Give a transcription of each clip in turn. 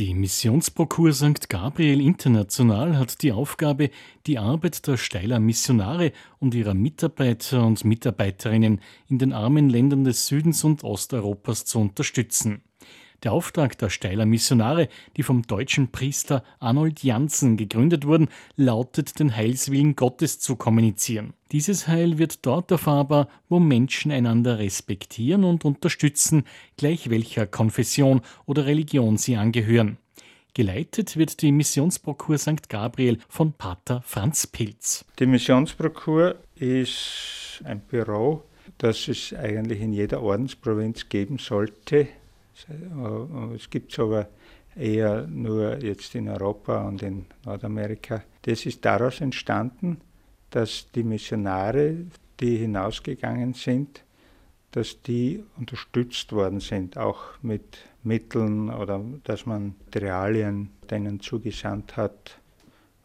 Die Missionsprokur St. Gabriel International hat die Aufgabe, die Arbeit der Steiler Missionare und ihrer Mitarbeiter und Mitarbeiterinnen in den armen Ländern des Südens und Osteuropas zu unterstützen. Der Auftrag der Steiler Missionare, die vom deutschen Priester Arnold Janssen gegründet wurden, lautet, den Heilswillen Gottes zu kommunizieren. Dieses Heil wird dort erfahrbar, wo Menschen einander respektieren und unterstützen, gleich welcher Konfession oder Religion sie angehören. Geleitet wird die Missionsprokur St. Gabriel von Pater Franz Pilz. Die Missionsprokur ist ein Büro, das es eigentlich in jeder Ordensprovinz geben sollte. Äh, es gibt es aber eher nur jetzt in Europa und in Nordamerika. Das ist daraus entstanden, dass die Missionare, die hinausgegangen sind, dass die unterstützt worden sind, auch mit Mitteln oder dass man Materialien denen zugesandt hat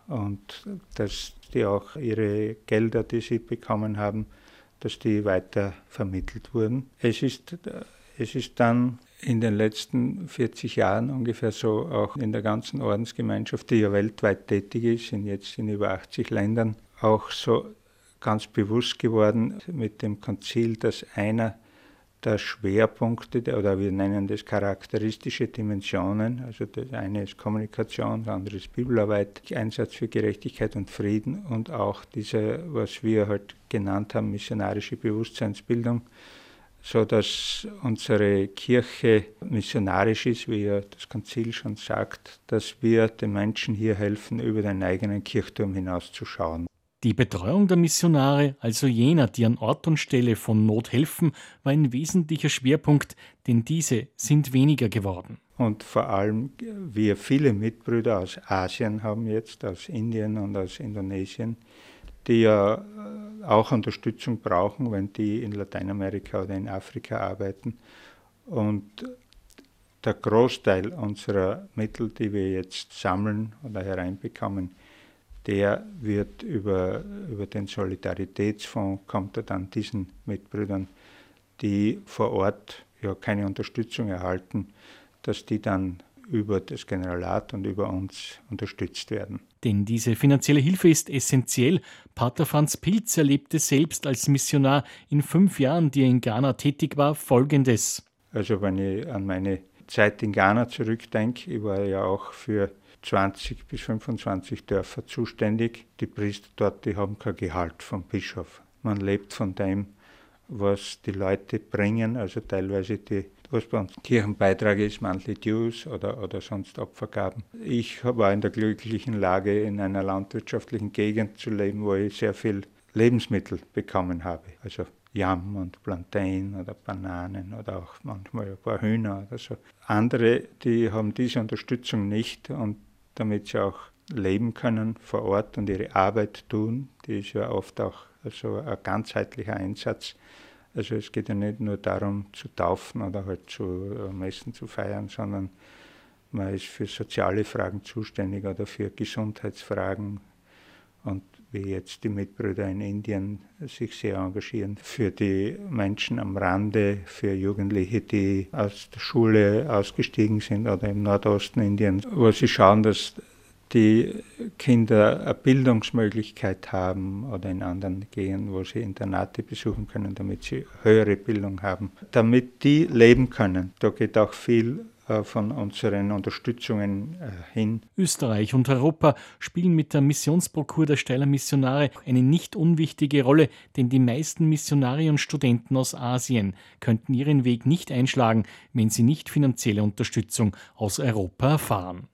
und dass die auch ihre Gelder, die sie bekommen haben, dass die weiter vermittelt wurden. Es ist, es ist dann in den letzten 40 Jahren ungefähr so auch in der ganzen Ordensgemeinschaft, die ja weltweit tätig ist, in jetzt in über 80 Ländern, auch so ganz bewusst geworden mit dem Konzil, dass einer der Schwerpunkte, oder wir nennen das charakteristische Dimensionen, also das eine ist Kommunikation, das andere ist Bibelarbeit, Einsatz für Gerechtigkeit und Frieden und auch diese, was wir halt genannt haben, missionarische Bewusstseinsbildung, so dass unsere Kirche missionarisch ist, wie ja das Konzil schon sagt, dass wir den Menschen hier helfen, über den eigenen Kirchturm hinauszuschauen. Die Betreuung der Missionare, also jener, die an Ort und Stelle von Not helfen, war ein wesentlicher Schwerpunkt, denn diese sind weniger geworden. Und vor allem wir viele Mitbrüder aus Asien haben jetzt, aus Indien und aus Indonesien, die ja äh, auch Unterstützung brauchen, wenn die in Lateinamerika oder in Afrika arbeiten. Und der Großteil unserer Mittel, die wir jetzt sammeln oder hereinbekommen, der wird über, über den Solidaritätsfonds, kommt er dann diesen Mitbrüdern, die vor Ort ja keine Unterstützung erhalten, dass die dann über das Generalat und über uns unterstützt werden. Denn diese finanzielle Hilfe ist essentiell. Pater Franz Pilz erlebte selbst als Missionar in fünf Jahren, die er in Ghana tätig war, Folgendes. Also wenn ich an meine Zeit in Ghana zurückdenke, ich war ja auch für 20 bis 25 Dörfer zuständig. Die Priester dort, die haben kein Gehalt vom Bischof. Man lebt von dem, was die Leute bringen, also teilweise die was bei uns Kirchenbeitrag ist, Monthly Dues oder, oder sonst Opfergaben. Ich war in der glücklichen Lage, in einer landwirtschaftlichen Gegend zu leben, wo ich sehr viel Lebensmittel bekommen habe. Also Yam und Plantain oder Bananen oder auch manchmal ein paar Hühner oder so. Andere, die haben diese Unterstützung nicht und damit sie auch leben können vor Ort und ihre Arbeit tun, die ist ja oft auch also ein ganzheitlicher Einsatz, also es geht ja nicht nur darum zu taufen oder halt zu äh, Messen zu feiern, sondern man ist für soziale Fragen zuständig oder für Gesundheitsfragen. Und wie jetzt die Mitbrüder in Indien sich sehr engagieren für die Menschen am Rande, für Jugendliche, die aus der Schule ausgestiegen sind oder im Nordosten Indiens, wo sie schauen, dass die Kinder eine Bildungsmöglichkeit haben oder in anderen Gegenden, wo sie Internate besuchen können, damit sie höhere Bildung haben, damit die leben können. Da geht auch viel äh, von unseren Unterstützungen äh, hin. Österreich und Europa spielen mit der Missionsprokur der Steiler Missionare eine nicht unwichtige Rolle, denn die meisten Missionare und Studenten aus Asien könnten ihren Weg nicht einschlagen, wenn sie nicht finanzielle Unterstützung aus Europa erfahren.